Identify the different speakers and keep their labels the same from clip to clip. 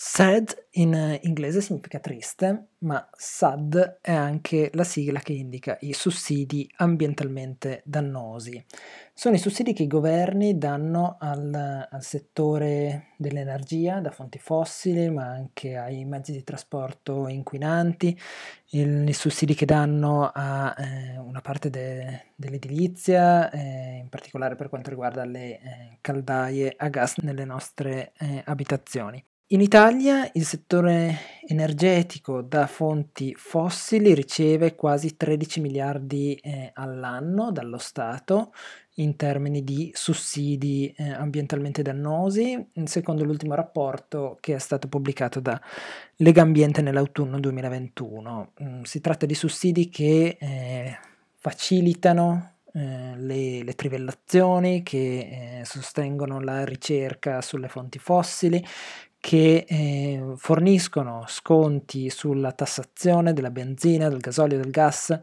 Speaker 1: Sad in inglese significa triste, ma SAD è anche la sigla che indica i sussidi ambientalmente dannosi. Sono i sussidi che i governi danno al, al settore dell'energia da fonti fossili, ma anche ai mezzi di trasporto inquinanti, il, i sussidi che danno a eh, una parte de, dell'edilizia, eh, in particolare per quanto riguarda le eh, caldaie a gas nelle nostre eh, abitazioni. In Italia il settore energetico da fonti fossili riceve quasi 13 miliardi eh, all'anno dallo Stato in termini di sussidi eh, ambientalmente dannosi, secondo l'ultimo rapporto che è stato pubblicato da Lega Ambiente nell'autunno 2021. Mm, si tratta di sussidi che eh, facilitano eh, le, le, trivellazioni, che eh, sostengono la ricerca sulle fonti fossili, che eh, forniscono sconti sulla tassazione della benzina, del gasolio, del gas.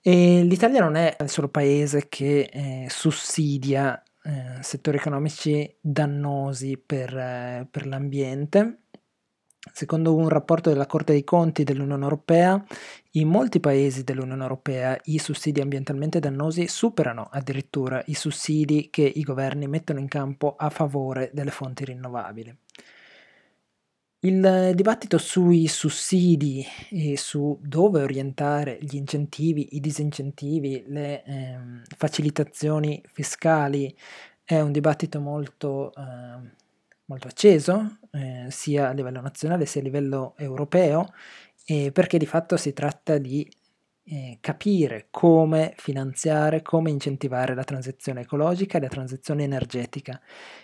Speaker 1: E l'Italia non è il solo paese che eh, sussidia eh, settori economici dannosi per, eh, per l'ambiente. Secondo un rapporto della Corte dei Conti dell'Unione Europea, in molti paesi dell'Unione Europea i sussidi ambientalmente dannosi superano addirittura i sussidi che i governi mettono in campo a favore delle fonti rinnovabili. Il dibattito sui sussidi e su dove orientare gli incentivi, i disincentivi, le ehm, facilitazioni fiscali è un dibattito molto, eh, molto acceso, eh, sia a livello nazionale sia a livello europeo, eh, perché di fatto si tratta di eh, capire come finanziare, come incentivare la transizione ecologica e la transizione energetica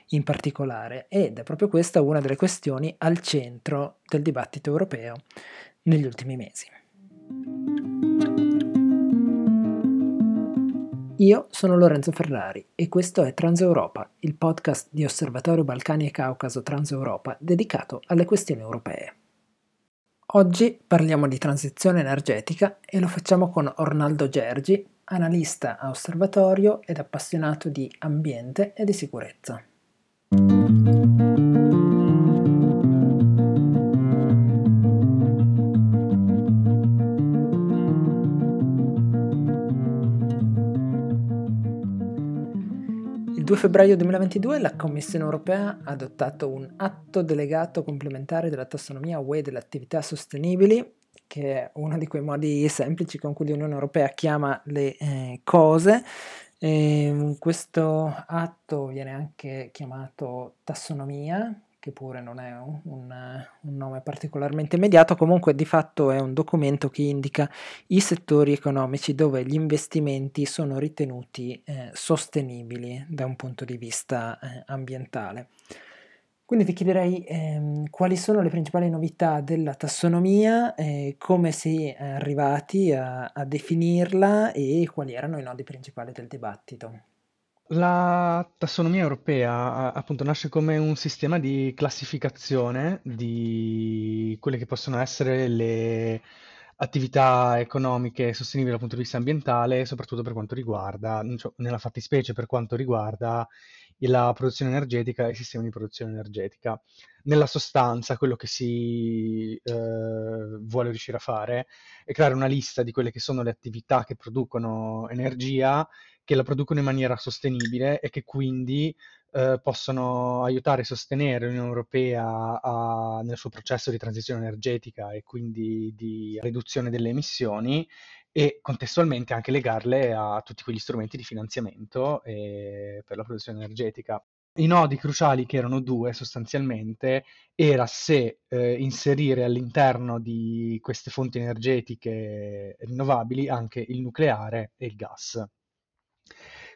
Speaker 1: in particolare ed è proprio questa una delle questioni al centro del dibattito europeo negli ultimi mesi. Io sono Lorenzo Ferrari e questo è Transeuropa, il podcast di Osservatorio Balcani e Caucaso Transeuropa dedicato alle questioni europee. Oggi parliamo di transizione energetica e lo facciamo con Ornaldo Gergi, analista a osservatorio ed appassionato di ambiente e di sicurezza. Il 2 febbraio 2022 la Commissione europea ha adottato un atto delegato complementare della tassonomia UE delle attività sostenibili, che è uno di quei modi semplici con cui l'Unione europea chiama le eh, cose. E ehm, questo atto viene anche chiamato tassonomia, che pure non è un, un, nome particolarmente immediato, comunque di fatto è un documento che indica i settori economici dove gli investimenti sono ritenuti eh, sostenibili da un punto di vista eh, ambientale. Quindi ti chiederei ehm, quali sono le principali novità della tassonomia, eh, come si è arrivati a, a definirla e quali erano i nodi principali del dibattito.
Speaker 2: La tassonomia europea appunto nasce come un sistema di classificazione di quelle che possono essere le attività economiche sostenibili dal punto di vista ambientale, soprattutto per quanto riguarda, nella fattispecie per quanto riguarda la produzione energetica e i sistemi di produzione energetica. Nella sostanza, quello che si eh, vuole riuscire a fare è creare una lista di quelle che sono le attività che producono energia che la producono in maniera sostenibile e che quindi eh, possono aiutare e sostenere l'Unione Europea a, nel suo processo di transizione energetica e quindi di riduzione delle emissioni e contestualmente anche legarle a tutti quegli strumenti di finanziamento eh, per la produzione energetica. I nodi cruciali, che erano due sostanzialmente, era se eh, inserire all'interno di queste fonti energetiche rinnovabili anche il nucleare e il gas.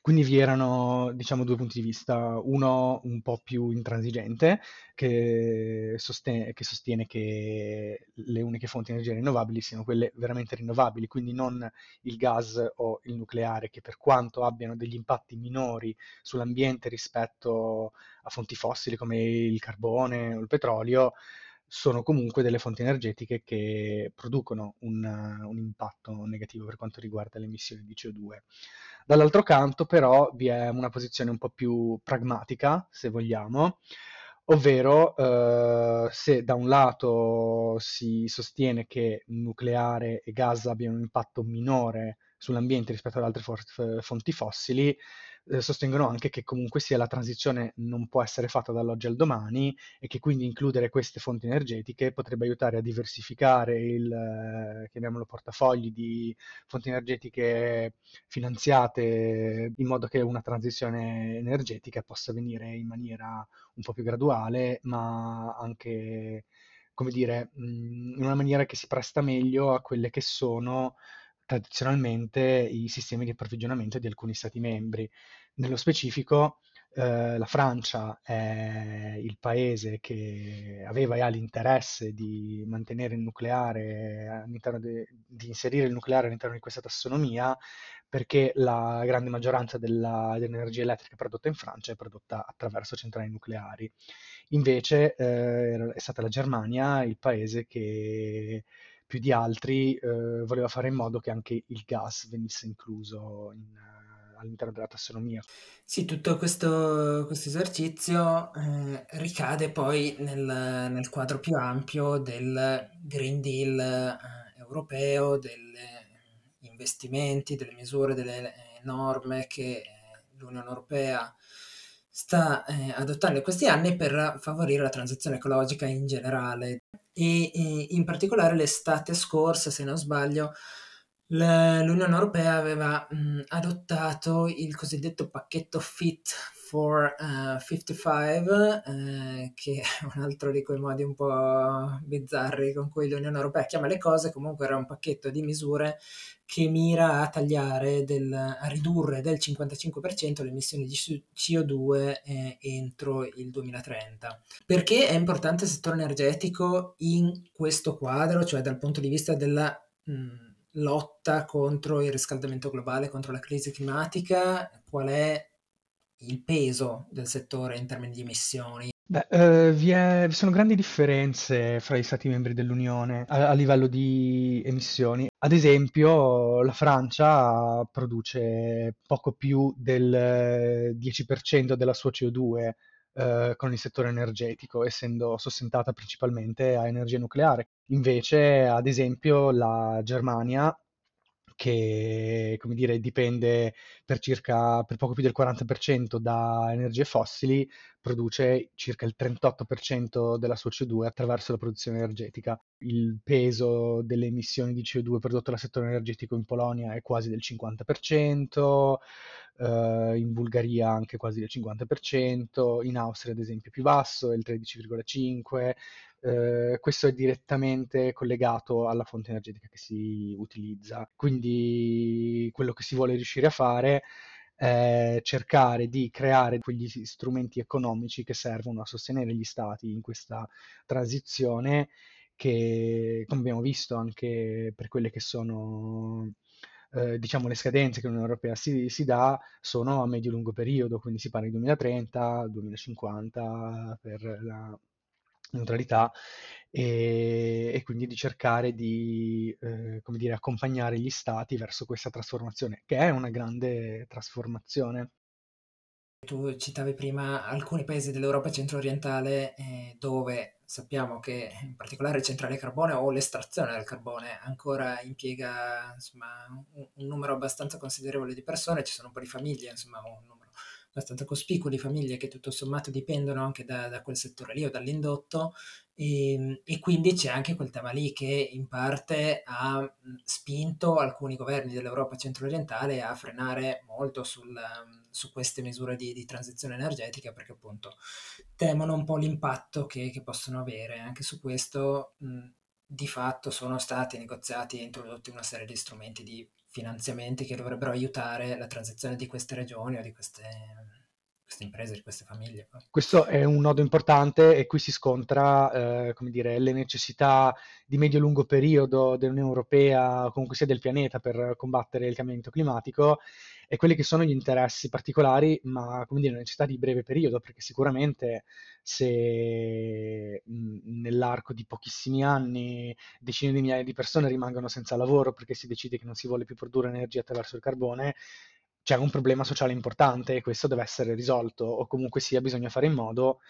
Speaker 2: Quindi vi erano, diciamo, due punti di vista, uno un po' più intransigente, che sostiene, che sostiene che le uniche fonti di energia rinnovabili siano quelle veramente rinnovabili, quindi non il gas o il nucleare, che per quanto abbiano degli impatti minori sull'ambiente rispetto a fonti fossili come il carbone o il petrolio, sono comunque delle fonti energetiche che producono un, un impatto negativo per quanto riguarda le emissioni di CO2. Dall'altro canto però vi è una posizione un po' più pragmatica, se vogliamo, ovvero eh, se da un lato si sostiene che nucleare e gas abbiano un impatto minore sull'ambiente rispetto ad altre for- fonti fossili, eh, sostengono anche che comunque sia la transizione non può essere fatta dall'oggi al domani e che quindi includere queste fonti energetiche potrebbe aiutare a diversificare il, eh, chiamiamolo, portafogli di fonti energetiche finanziate in modo che una transizione energetica possa avvenire in maniera un po' più graduale, ma anche, come dire, in una maniera che si presta meglio a quelle che sono tradizionalmente i sistemi di approvvigionamento di alcuni Stati membri. Nello specifico, eh, la Francia è il paese che aveva e ha l'interesse di mantenere il nucleare de- di inserire il nucleare all'interno di questa tassonomia perché la grande maggioranza della- dell'energia elettrica prodotta in Francia è prodotta attraverso centrali nucleari. Invece, eh, è stata la Germania il paese che più di altri eh, voleva fare in modo che anche il gas venisse incluso in, uh, all'interno della tassonomia.
Speaker 1: Sì, tutto questo, questo esercizio eh, ricade poi nel, nel, quadro più ampio del Green Deal eh, europeo, degli investimenti, delle misure, delle eh, norme che eh, l'Unione Europea sta eh, adottando in questi anni per favorire la transizione ecologica in generale. E, in particolare l'estate scorsa, se non sbaglio, l'Unione Europea aveva mh, adottato il cosiddetto pacchetto Fit for uh, 55, eh, che è un altro di quei modi un po' bizzarri con cui l'Unione Europea chiama le cose, comunque era un pacchetto di misure che mira a tagliare, del, a ridurre del 55% le emissioni di CO2 eh, entro il 2030. Perché è importante il settore energetico in questo quadro, cioè dal punto di vista della mh, lotta contro il riscaldamento globale, contro la crisi climatica? Qual è il peso del settore in termini di emissioni?
Speaker 2: Beh, eh, vi, è- vi sono grandi differenze fra gli Stati membri dell'Unione a, a livello di emissioni. Ad esempio, la Francia produce poco più del 10% della sua CO2 eh, con il settore energetico, essendo sostentata principalmente a energia nucleare. Invece, ad esempio, la Germania che, come dire, dipende per circa, per poco più del 40% da energie fossili, produce circa il 38% della sua CO2 attraverso la produzione energetica. Il peso delle emissioni di CO2 prodotte dal settore energetico in Polonia è quasi del 50%, eh, in Bulgaria anche quasi del 50%, in Austria ad esempio più basso, è il 13,5%, eh, questo è direttamente collegato alla fonte energetica che si utilizza. Quindi quello che si vuole riuscire a fare è cercare di creare quegli strumenti economici che servono a sostenere gli stati in questa transizione che, abbiamo visto anche per quelle che sono eh, diciamo le scadenze che l'Unione Europea si, si dà sono a medio-lungo periodo, quindi si parla di 2030, 2050 per la neutralità e, e quindi di cercare di eh, come dire, accompagnare gli stati verso questa trasformazione, che è una grande trasformazione.
Speaker 1: Tu citavi prima alcuni paesi dell'Europa centro-orientale eh, dove sappiamo che in particolare le centrali a carbone o l'estrazione del carbone ancora impiega insomma, un, un, numero abbastanza considerevole di persone, ci sono un po' di famiglie, insomma un numero abbastanza cospicuo di famiglie che tutto sommato dipendono anche da, da quel settore lì o dall'indotto e, ehm, e, quindi c'è anche quel tema lì che in parte ha spinto alcuni governi dell'Europa centro-orientale a frenare molto sul, su queste misure di, di, transizione energetica perché appunto temono un po' l'impatto che, che possono avere. Anche su questo mh, di fatto sono stati negoziati e introdotti una serie di strumenti di finanziamenti che dovrebbero aiutare la transizione di queste regioni o di queste, queste imprese, di queste famiglie.
Speaker 2: Questo è un nodo importante e qui si scontra, eh, dire, le necessità di medio-lungo periodo dell'Unione Europea, comunque sia del pianeta, per combattere il cambiamento climatico e quelli che sono gli interessi particolari, ma come dire, le necessità di breve periodo, perché sicuramente se nell'arco di pochissimi anni decine di migliaia di persone rimangono senza lavoro perché si decide che non si vuole più produrre energia attraverso il carbone, c'è un problema sociale importante e questo deve essere risolto o comunque sia bisogna fare in modo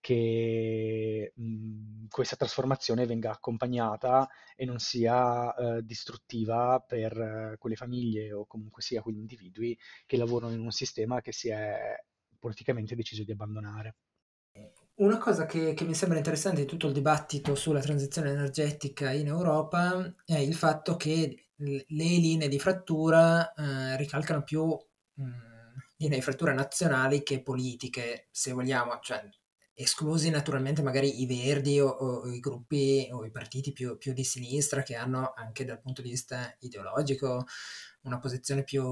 Speaker 2: che mh, questa trasformazione venga accompagnata e non sia eh, distruttiva per eh, quelle famiglie o comunque sia quegli individui che lavorano in un sistema che si è politicamente deciso di abbandonare.
Speaker 1: Una cosa che, che mi sembra interessante di tutto il dibattito sulla transizione energetica in Europa è il fatto che le linee di frattura eh, ricalcano più mh, linee di frattura nazionali che politiche, se vogliamo, cioè esclusi naturalmente magari i verdi o, o i gruppi o i partiti più, più, di sinistra che hanno anche dal punto di vista ideologico una posizione più,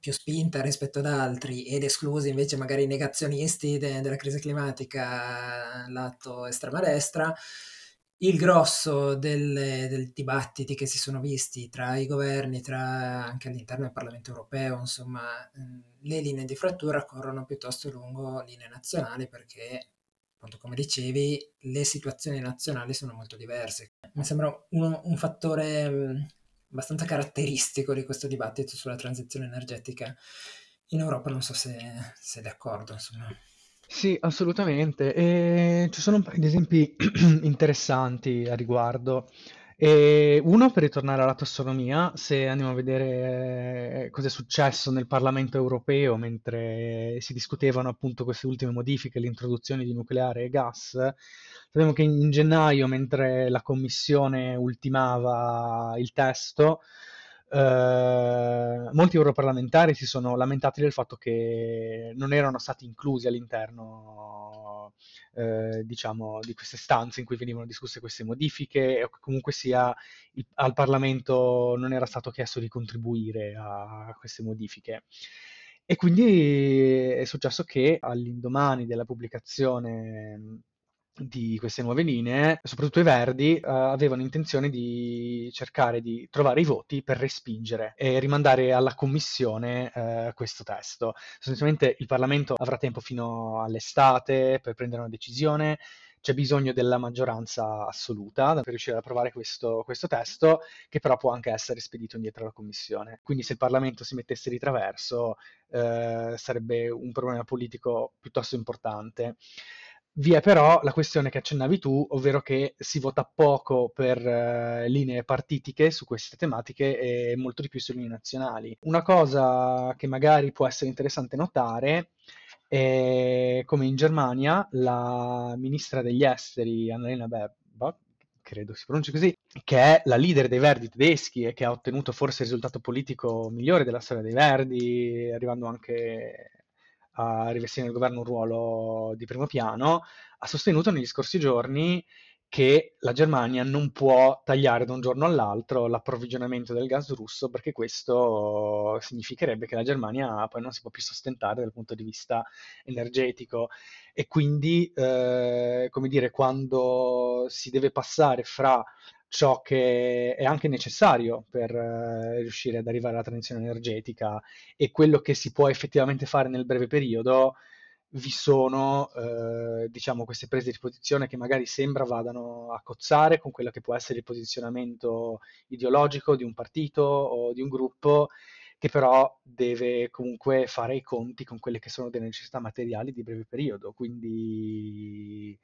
Speaker 1: più spinta rispetto ad altri ed esclusi invece magari i negazionisti de, della crisi climatica lato estrema destra, il grosso dei dibattiti che si sono visti tra i governi, tra anche all'interno del Parlamento europeo, insomma, le linee di frattura corrono piuttosto lungo linee nazionali perché appunto come dicevi, le situazioni nazionali sono molto diverse. Mi sembra uno, un fattore abbastanza caratteristico di questo dibattito sulla transizione energetica in Europa, non so se sei d'accordo, insomma.
Speaker 2: Sì, assolutamente. E ci sono un paio di esempi interessanti a riguardo. E uno, per ritornare alla tassonomia, se andiamo a vedere cosa è successo nel Parlamento europeo mentre si discutevano appunto queste ultime modifiche, l'introduzione di nucleare e gas, sappiamo che in gennaio, mentre la Commissione ultimava il testo, eh, molti europarlamentari si sono lamentati del fatto che non erano stati inclusi all'interno, eh, diciamo, di queste stanze in cui venivano discusse queste modifiche, o che comunque sia il, al Parlamento non era stato chiesto di contribuire a queste modifiche. E quindi è successo che all'indomani della pubblicazione di queste nuove linee, soprattutto i Verdi, eh, avevano intenzione di cercare di trovare i voti per respingere e rimandare alla Commissione eh, questo testo. Sostanzialmente il Parlamento avrà tempo fino all'estate per prendere una decisione. C'è bisogno della maggioranza assoluta per riuscire ad approvare questo, questo testo, che però può anche essere spedito indietro alla Commissione. Quindi se il Parlamento si mettesse di traverso, eh, sarebbe un problema politico piuttosto importante. Vi è però la questione che accennavi tu, ovvero che si vota poco per eh, linee partitiche su queste tematiche e molto di più su linee nazionali. Una cosa che magari può essere interessante notare è come in Germania la ministra degli esteri Annalena Baerbock, credo si pronunci così, che è la leader dei Verdi tedeschi e che ha ottenuto forse il risultato politico migliore della storia dei Verdi, arrivando anche a rivestire nel governo un ruolo di primo piano, ha sostenuto negli scorsi giorni che la Germania non può tagliare da un giorno all'altro l'approvvigionamento del gas russo perché questo significherebbe che la Germania poi non si può più sostentare dal punto di vista energetico. E quindi, eh, come dire, quando si deve passare fra ciò che è anche necessario per eh, riuscire ad arrivare alla transizione energetica e quello che si può effettivamente fare nel breve periodo, vi sono eh, diciamo queste prese di posizione che magari sembra vadano a cozzare con quello che può essere il posizionamento ideologico di un partito o di un gruppo che però deve comunque fare i conti con quelle che sono delle necessità materiali di breve periodo. Quindi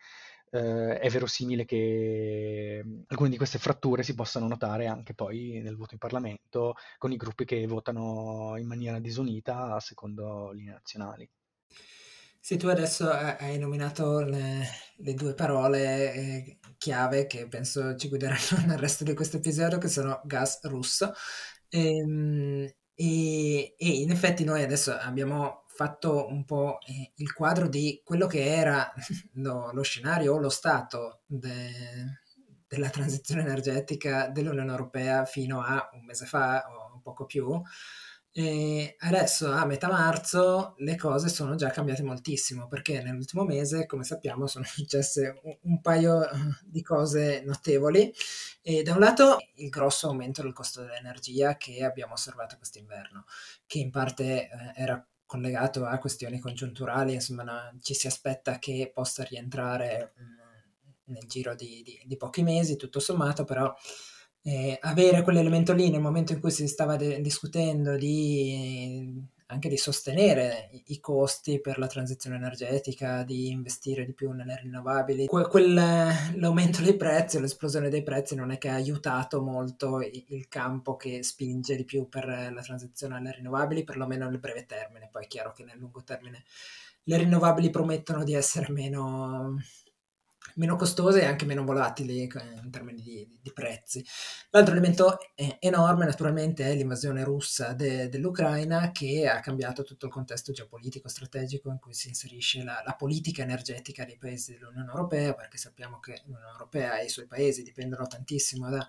Speaker 2: eh, è verosimile che mm, alcune di queste fratture si possano notare anche poi nel voto in Parlamento con i gruppi che votano in maniera disunita secondo linee nazionali.
Speaker 1: Sì, tu adesso hai nominato le, le due parole eh, chiave che penso ci guideranno nel resto di questo episodio, che sono gas russo. Ehm, e, e in effetti noi adesso abbiamo fatto un po' eh, il quadro di quello che era lo, lo scenario o lo stato de, della transizione energetica dell'Unione Europea fino a un mese fa o poco più. E adesso a metà marzo le cose sono già cambiate moltissimo perché nell'ultimo mese, come sappiamo, sono successe un, un paio eh, di cose notevoli. E da un lato il grosso aumento del costo dell'energia che abbiamo osservato quest'inverno, che in parte eh, era collegato a questioni congiunturali, insomma no, ci si aspetta che possa rientrare mm, nel giro di, di, di, pochi mesi, tutto sommato, però eh, avere quell'elemento lì nel momento in cui si stava de- discutendo di anche di sostenere i, costi per la transizione energetica, di investire di più nelle rinnovabili. Que- quel, l'aumento dei prezzi, l'esplosione dei prezzi non è che ha aiutato molto il campo che spinge di più per la transizione alle rinnovabili, perlomeno nel breve termine. Poi è chiaro che nel lungo termine le rinnovabili promettono di essere meno meno costose e anche meno volatili eh, in termini di, di prezzi. L'altro elemento enorme naturalmente è l'invasione russa de, dell'Ucraina che ha cambiato tutto il contesto geopolitico strategico in cui si inserisce la, la politica energetica dei paesi dell'Unione Europea perché sappiamo che l'Unione Europea e i suoi paesi dipendono tantissimo da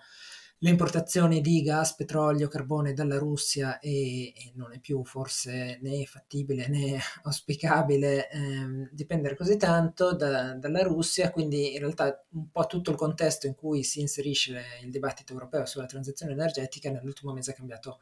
Speaker 1: le importazioni di gas, petrolio, carbone dalla Russia e, e non è più forse né fattibile né auspicabile ehm, dipendere così tanto da, dalla Russia, quindi in realtà un po' tutto il contesto in cui si inserisce il dibattito europeo sulla transizione energetica nell'ultimo mese è cambiato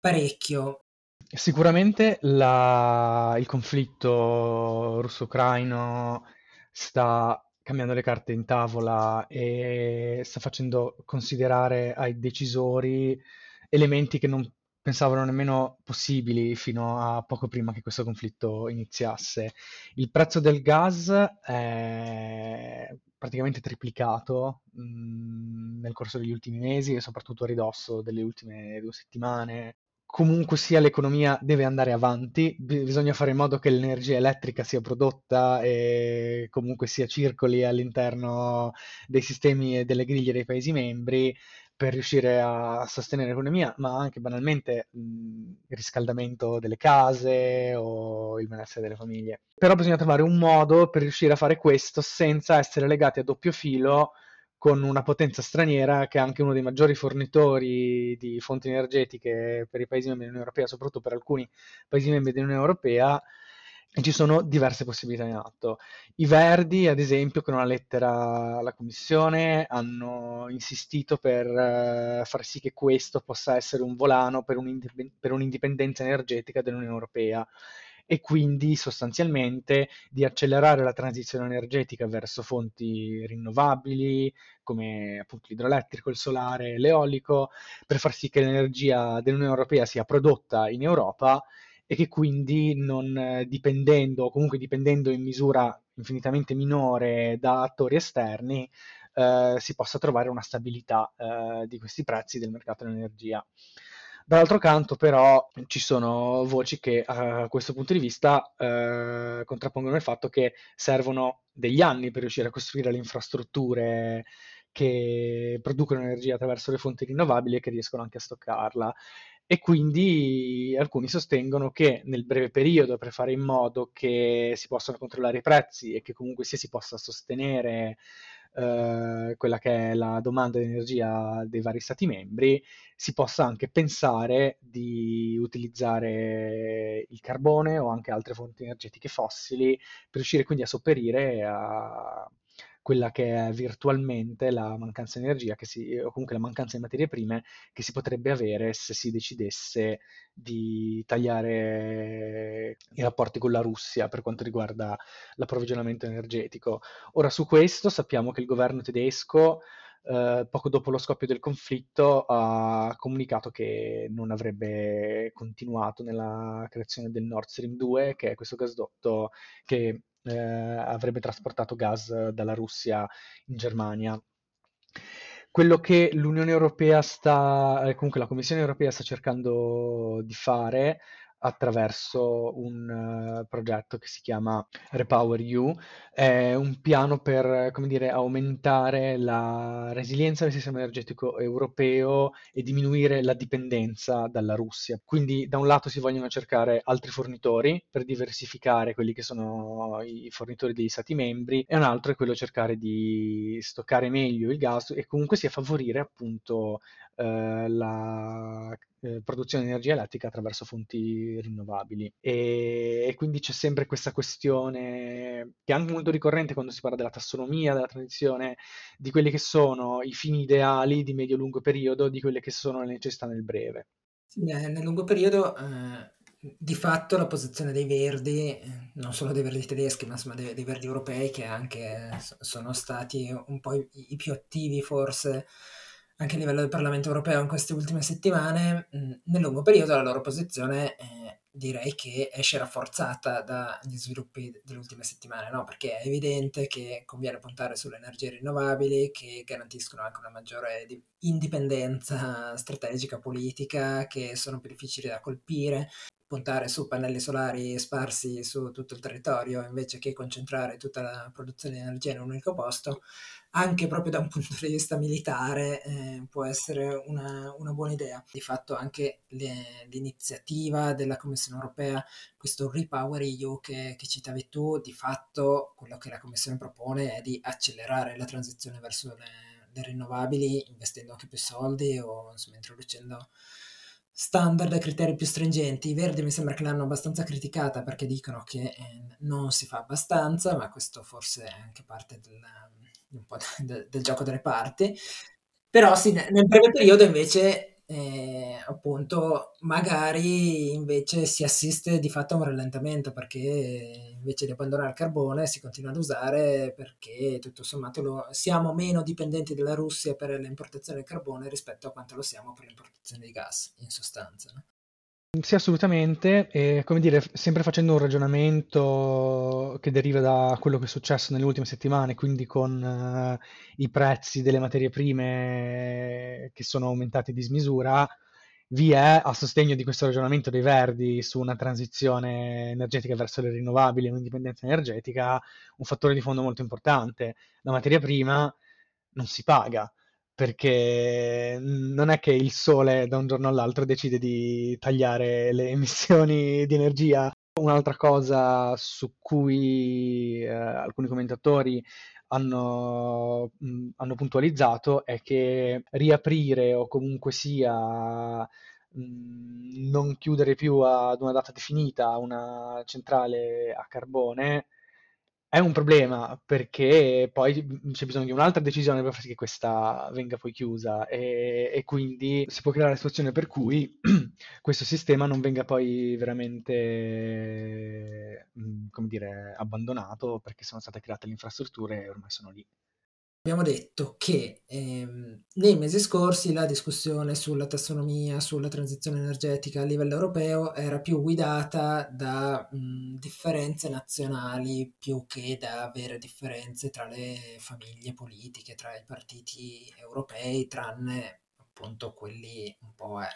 Speaker 1: parecchio.
Speaker 2: Sicuramente la, il conflitto russo-ucraino sta cambiando le carte in tavola e sta facendo considerare ai decisori elementi che non pensavano nemmeno possibili fino a poco prima che questo conflitto iniziasse. Il prezzo del gas è praticamente triplicato mh, mm, nel corso degli ultimi mesi e soprattutto a ridosso delle ultime due settimane comunque sia l'economia deve andare avanti, bisogna fare in modo che l'energia elettrica sia prodotta e comunque sia circoli all'interno dei sistemi e delle griglie dei Paesi membri per riuscire a sostenere l'economia, ma anche banalmente mh, il riscaldamento delle case o il benessere delle famiglie. Però bisogna trovare un modo per riuscire a fare questo senza essere legati a doppio filo con una potenza straniera che è anche uno dei maggiori fornitori di fonti energetiche per i paesi membri dell'Unione Europea, soprattutto per alcuni paesi membri dell'Unione Europea, e ci sono diverse possibilità in atto. I Verdi, ad esempio, con una lettera alla Commissione, hanno insistito per uh, far sì che questo possa essere un volano per, per un'indipendenza energetica dell'Unione Europea e quindi sostanzialmente di accelerare la transizione energetica verso fonti rinnovabili come appunto l'idroelettrico, il solare, l'eolico, per far sì che l'energia dell'Unione Europea sia prodotta in Europa e che quindi non dipendendo, o comunque dipendendo in misura infinitamente minore da attori esterni, eh, si possa trovare una stabilità eh, di questi prezzi del mercato dell'energia. Dall'altro canto, però, ci sono voci che a questo punto di vista eh, contrappongono il fatto che servono degli anni per riuscire a costruire le infrastrutture che producono energia attraverso le fonti rinnovabili e che riescono anche a stoccarla. E quindi alcuni sostengono che nel breve periodo, per fare in modo che si possano controllare i prezzi e che comunque sia si possa sostenere eh, quella che è la domanda di energia dei vari Stati membri, si possa anche pensare di utilizzare il carbone o anche altre fonti energetiche fossili per riuscire quindi a sopperire a quella che è virtualmente la mancanza di energia si, o comunque la mancanza di materie prime che si potrebbe avere se si decidesse di tagliare i rapporti con la Russia per quanto riguarda l'approvvigionamento energetico. Ora su questo sappiamo che il governo tedesco Uh, poco dopo lo scoppio del conflitto ha comunicato che non avrebbe continuato nella creazione del Nord Stream 2, che è questo gasdotto che eh, avrebbe trasportato gas dalla Russia in Germania. Quello che l'Unione Europea sta, eh, comunque la Commissione Europea sta cercando di fare attraverso un uh, progetto che si chiama Repower EU, è un piano per, come dire, aumentare la resilienza del sistema energetico europeo e diminuire la dipendenza dalla Russia. Quindi da un lato si vogliono cercare altri fornitori per diversificare quelli che sono i fornitori degli Stati membri e un altro è quello cercare di stoccare meglio il gas e comunque sia favorire appunto eh, la eh, produzione di energia elettrica attraverso fonti rinnovabili. E, e, quindi c'è sempre questa questione che è anche molto ricorrente quando si parla della tassonomia, della transizione, di quelli che sono i fini ideali di medio-lungo periodo, di quelle che sono le necessità nel breve.
Speaker 1: Sì, nel lungo periodo eh, di fatto la posizione dei verdi, non solo dei verdi tedeschi, ma insomma dei, dei verdi europei che anche sono stati un po' i, i più attivi forse anche a livello del Parlamento europeo in queste ultime settimane, mh, nel lungo periodo la loro posizione eh, direi che esce rafforzata dagli sviluppi delle ultime settimane, no? Perché è evidente che conviene puntare sulle energie rinnovabili che garantiscono anche una maggiore indipendenza strategica politica, che sono più difficili da colpire, puntare su pannelli solari sparsi su tutto il territorio invece che concentrare tutta la produzione di energia in un unico posto, anche proprio da un punto di vista militare eh, può essere una, una, buona idea. Di fatto anche le, l'iniziativa della Commissione europea, questo Repower EU che, che citavi tu, di fatto quello che la Commissione propone è di accelerare la transizione verso le, le rinnovabili investendo anche più soldi o insomma, introducendo standard e criteri più stringenti. I Verdi mi sembra che l'hanno abbastanza criticata perché dicono che eh, non si fa abbastanza, ma questo forse è anche parte del, un po' del, del gioco delle parti. Però sì, nel breve periodo invece eh, appunto magari invece si assiste di fatto a un rallentamento perché invece di abbandonare il carbone si continua ad usare perché tutto sommato lo, siamo meno dipendenti dalla Russia per l'importazione del carbone rispetto a quanto lo siamo per l'importazione di gas in sostanza. No?
Speaker 2: Sì, assolutamente, e come dire, sempre facendo un ragionamento che deriva da quello che è successo nelle ultime settimane, quindi con eh, i prezzi delle materie prime che sono aumentati di smisura, vi è a sostegno di questo ragionamento dei Verdi su una transizione energetica verso le rinnovabili e un'indipendenza energetica, un fattore di fondo molto importante. La materia prima non si paga perché non è che il sole da un giorno all'altro decide di tagliare le emissioni di energia. Un'altra cosa su cui eh, alcuni commentatori hanno, mh, hanno, puntualizzato è che riaprire o comunque sia mh, non chiudere più ad una data definita una centrale a carbone è un problema perché poi c'è bisogno di un'altra decisione per far sì che questa venga poi chiusa e, e quindi si può creare la situazione per cui questo sistema non venga poi veramente, mhmm, come dire, abbandonato perché sono state create le infrastrutture e ormai sono lì
Speaker 1: abbiamo detto che ehm, nei mesi scorsi la discussione sulla tassonomia, sulla transizione energetica a livello europeo era più guidata da mh, differenze nazionali più che da vere differenze tra le famiglie politiche, tra i partiti europei, tranne appunto quelli un po' eh,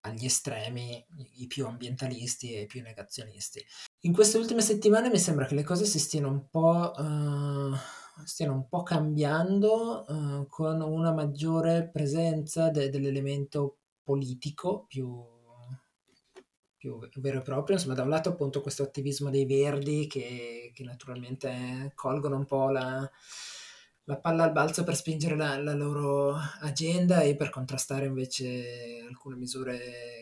Speaker 1: agli estremi, i più ambientalisti e i più negazionisti. In queste ultime settimane mi sembra che le cose si stiano un po'... Uh, stiano un po' cambiando eh, con una maggiore presenza de- dell'elemento politico più, più vero e proprio. Insomma, da un lato appunto questo attivismo dei verdi che, che naturalmente colgono un po' la, la palla al balzo per spingere la, la, loro agenda e per contrastare invece alcune misure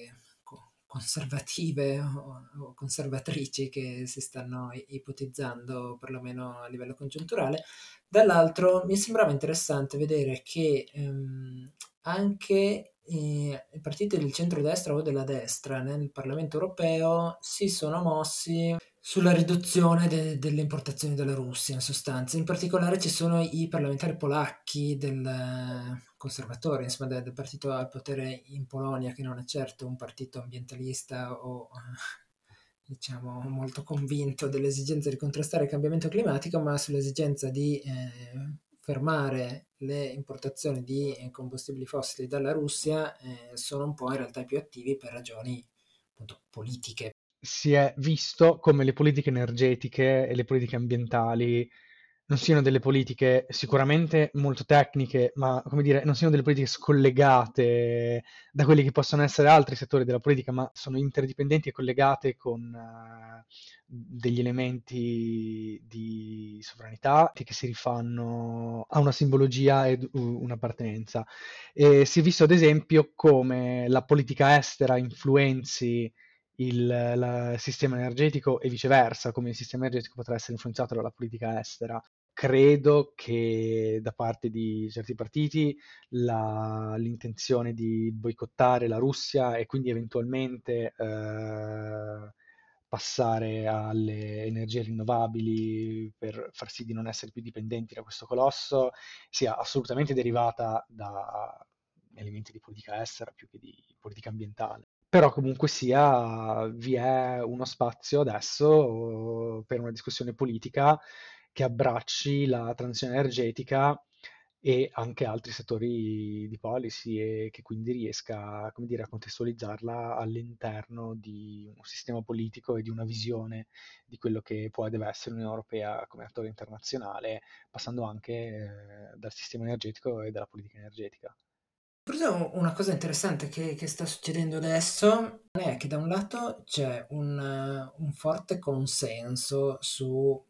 Speaker 1: conservative o, conservatrici che si stanno ipotizzando perlomeno a livello congiunturale. Dall'altro mi sembrava interessante vedere che ehm, anche eh, i partiti del centro-destra o della destra nel Parlamento europeo si sono mossi sulla riduzione de- delle importazioni dalla Russia in sostanza. In particolare ci sono i parlamentari polacchi del conservatore, insomma, del, del partito al potere in Polonia, che non è certo un partito ambientalista o diciamo molto convinto dell'esigenza di contrastare il cambiamento climatico, ma sull'esigenza di eh, fermare le importazioni di combustibili fossili dalla Russia eh, sono un po' in realtà più attivi per ragioni appunto, politiche.
Speaker 2: Si è visto come le politiche energetiche e le politiche ambientali non siano delle politiche sicuramente molto tecniche, ma come dire, non siano delle politiche scollegate da quelli che possono essere altri settori della politica, ma sono interdipendenti e collegate con uh, degli elementi di sovranità che si rifanno a una simbologia ed un'appartenenza. E si è visto ad esempio come la politica estera influenzi il, sistema energetico e viceversa, come il sistema energetico potrà essere influenzato dalla politica estera credo che da parte di certi partiti la, l'intenzione di boicottare la Russia e quindi eventualmente eh, passare alle energie rinnovabili per far sì di non essere più dipendenti da questo colosso sia assolutamente derivata da elementi di politica estera più che di politica ambientale. però comunque sia, vi è uno spazio adesso per una discussione politica che abbracci la transizione energetica e anche altri settori di policy e che quindi riesca, come dire, a contestualizzarla all'interno di un sistema politico e di una visione di quello che può e deve essere l'Unione Europea come attore internazionale, passando anche eh, dal sistema energetico e dalla politica energetica.
Speaker 1: Forse una cosa interessante che, che sta succedendo adesso è che da un lato c'è un, un forte consenso su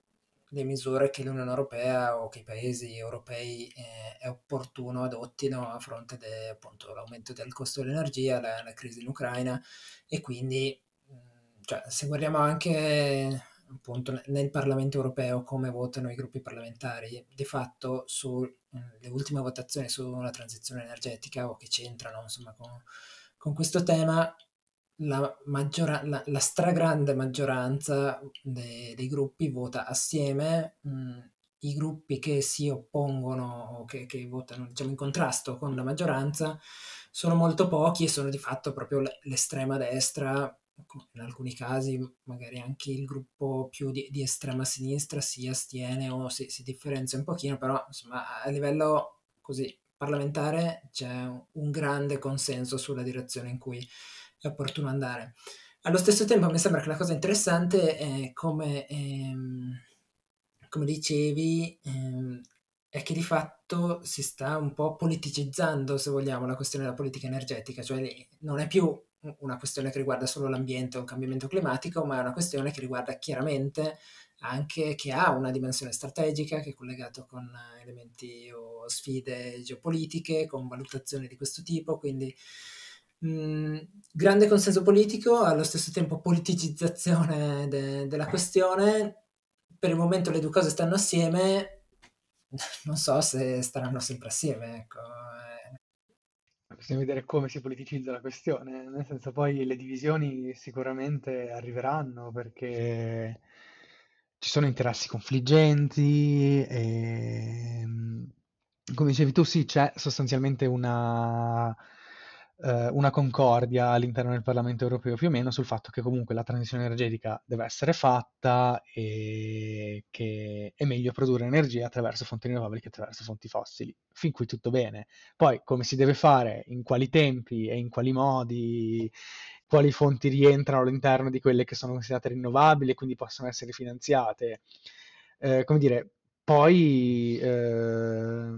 Speaker 1: le misure che l'Unione Europea o che i paesi europei eh, è opportuno adottino a fronte dell'aumento del costo dell'energia, la, la, crisi in Ucraina. E quindi cioè, se guardiamo anche appunto nel Parlamento europeo come votano i gruppi parlamentari, di fatto sulle ultime votazioni sulla transizione energetica o che c'entrano insomma con, con questo tema, la, maggiora- la, la stragrande maggioranza de- dei gruppi vota assieme, mh, i gruppi che si oppongono o che, che votano diciamo, in contrasto con la maggioranza sono molto pochi e sono di fatto proprio l'estrema destra, in alcuni casi magari anche il gruppo più di, di estrema sinistra si astiene o si, si, differenzia un pochino, però insomma a livello così parlamentare c'è un grande consenso sulla direzione in cui è opportuno andare. Allo stesso tempo mi sembra che la cosa interessante è come, ehm, come dicevi, ehm, è che di fatto si sta un po' politicizzando, se vogliamo, la questione della politica energetica, cioè non è più una questione che riguarda solo l'ambiente o il cambiamento climatico, ma è una questione che riguarda chiaramente anche che ha una dimensione strategica che è collegato con elementi o sfide geopolitiche, con valutazioni di questo tipo, quindi mh, grande consenso politico, allo stesso tempo politicizzazione de- della questione. Per il momento le due cose stanno assieme, non so se staranno sempre assieme. Ecco.
Speaker 2: Bisogna vedere come si politicizza la questione, nel senso poi le divisioni sicuramente arriveranno perché ci sono interessi confliggenti e, come dicevi tu, sì, c'è sostanzialmente una eh, una concordia all'interno del Parlamento europeo più o meno sul fatto che comunque la transizione energetica deve essere fatta e che è meglio produrre energia attraverso fonti rinnovabili che attraverso fonti fossili. Fin qui tutto bene. Poi come si deve fare, in quali tempi e in quali modi, quali fonti rientrano all'interno di quelle che sono considerate rinnovabili e quindi possono essere finanziate. Eh, come dire, poi eh,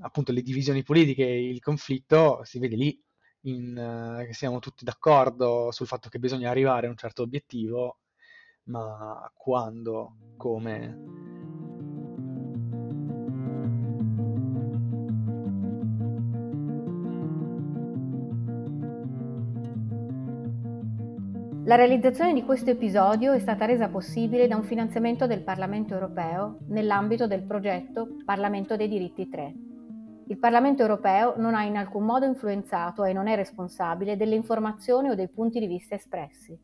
Speaker 2: appunto le divisioni politiche, il conflitto si vede lì, in, eh, che siamo tutti d'accordo sul fatto che bisogna arrivare a un certo obiettivo, ma quando, come...
Speaker 3: La realizzazione di questo episodio è stata resa possibile da un finanziamento del Parlamento europeo nell'ambito del progetto Parlamento dei diritti 3 il Parlamento europeo non ha in alcun modo influenzato e non è responsabile delle informazioni o dei punti di vista espressi.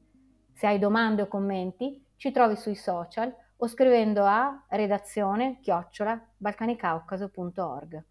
Speaker 3: Se hai domande o commenti, ci trovi sui social o scrivendo a redazione chiocciola balcanicaucaso.org.